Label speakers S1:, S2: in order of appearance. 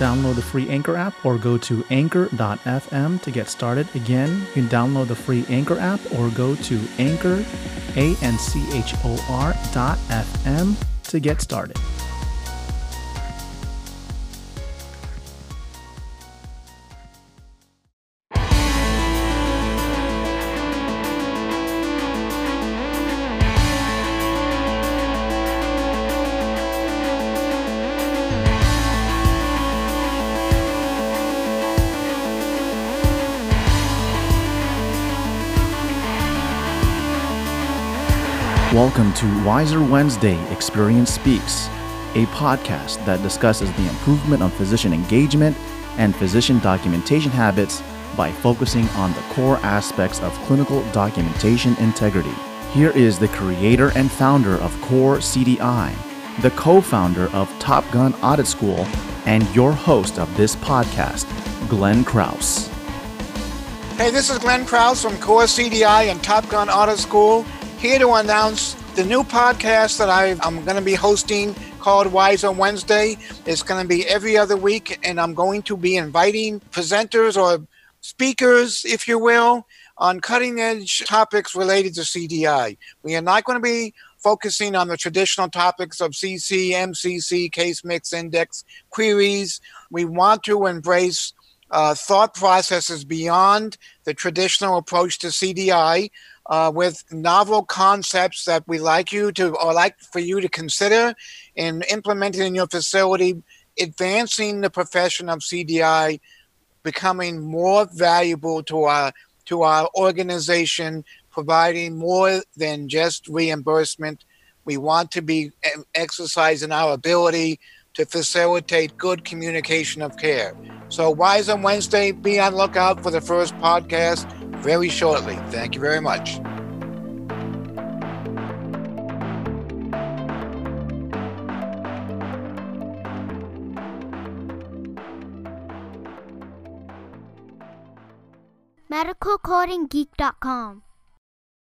S1: Download the free Anchor app or go to anchor.fm to get started. Again, you can download the free Anchor app or go to anchor, A-N-C-H-O-R dot FM to get started. Welcome to Wiser Wednesday Experience Speaks, a podcast that discusses the improvement of physician engagement and physician documentation habits by focusing on the core aspects of clinical documentation integrity. Here is the creator and founder of Core CDI, the co founder of Top Gun Audit School, and your host of this podcast, Glenn Krauss.
S2: Hey, this is Glenn Krauss from Core CDI and Top Gun Audit School here to announce the new podcast that I, am going to be hosting called Wise on Wednesday. It's going to be every other week, and I'm going to be inviting presenters or speakers, if you will, on cutting edge topics related to CDI. We are not going to be focusing on the traditional topics of CC, MCC, case mix index, queries. We want to embrace uh, thought processes beyond the traditional approach to CDI uh, with novel concepts that we like you to or like for you to consider and implementing in your facility, advancing the profession of CDI, becoming more valuable to our to our organization, providing more than just reimbursement. We want to be exercising our ability to facilitate good communication of care. So, Wise on Wednesday, be on lookout for the first podcast very shortly. Thank you very much.
S3: medicalcodinggeek.com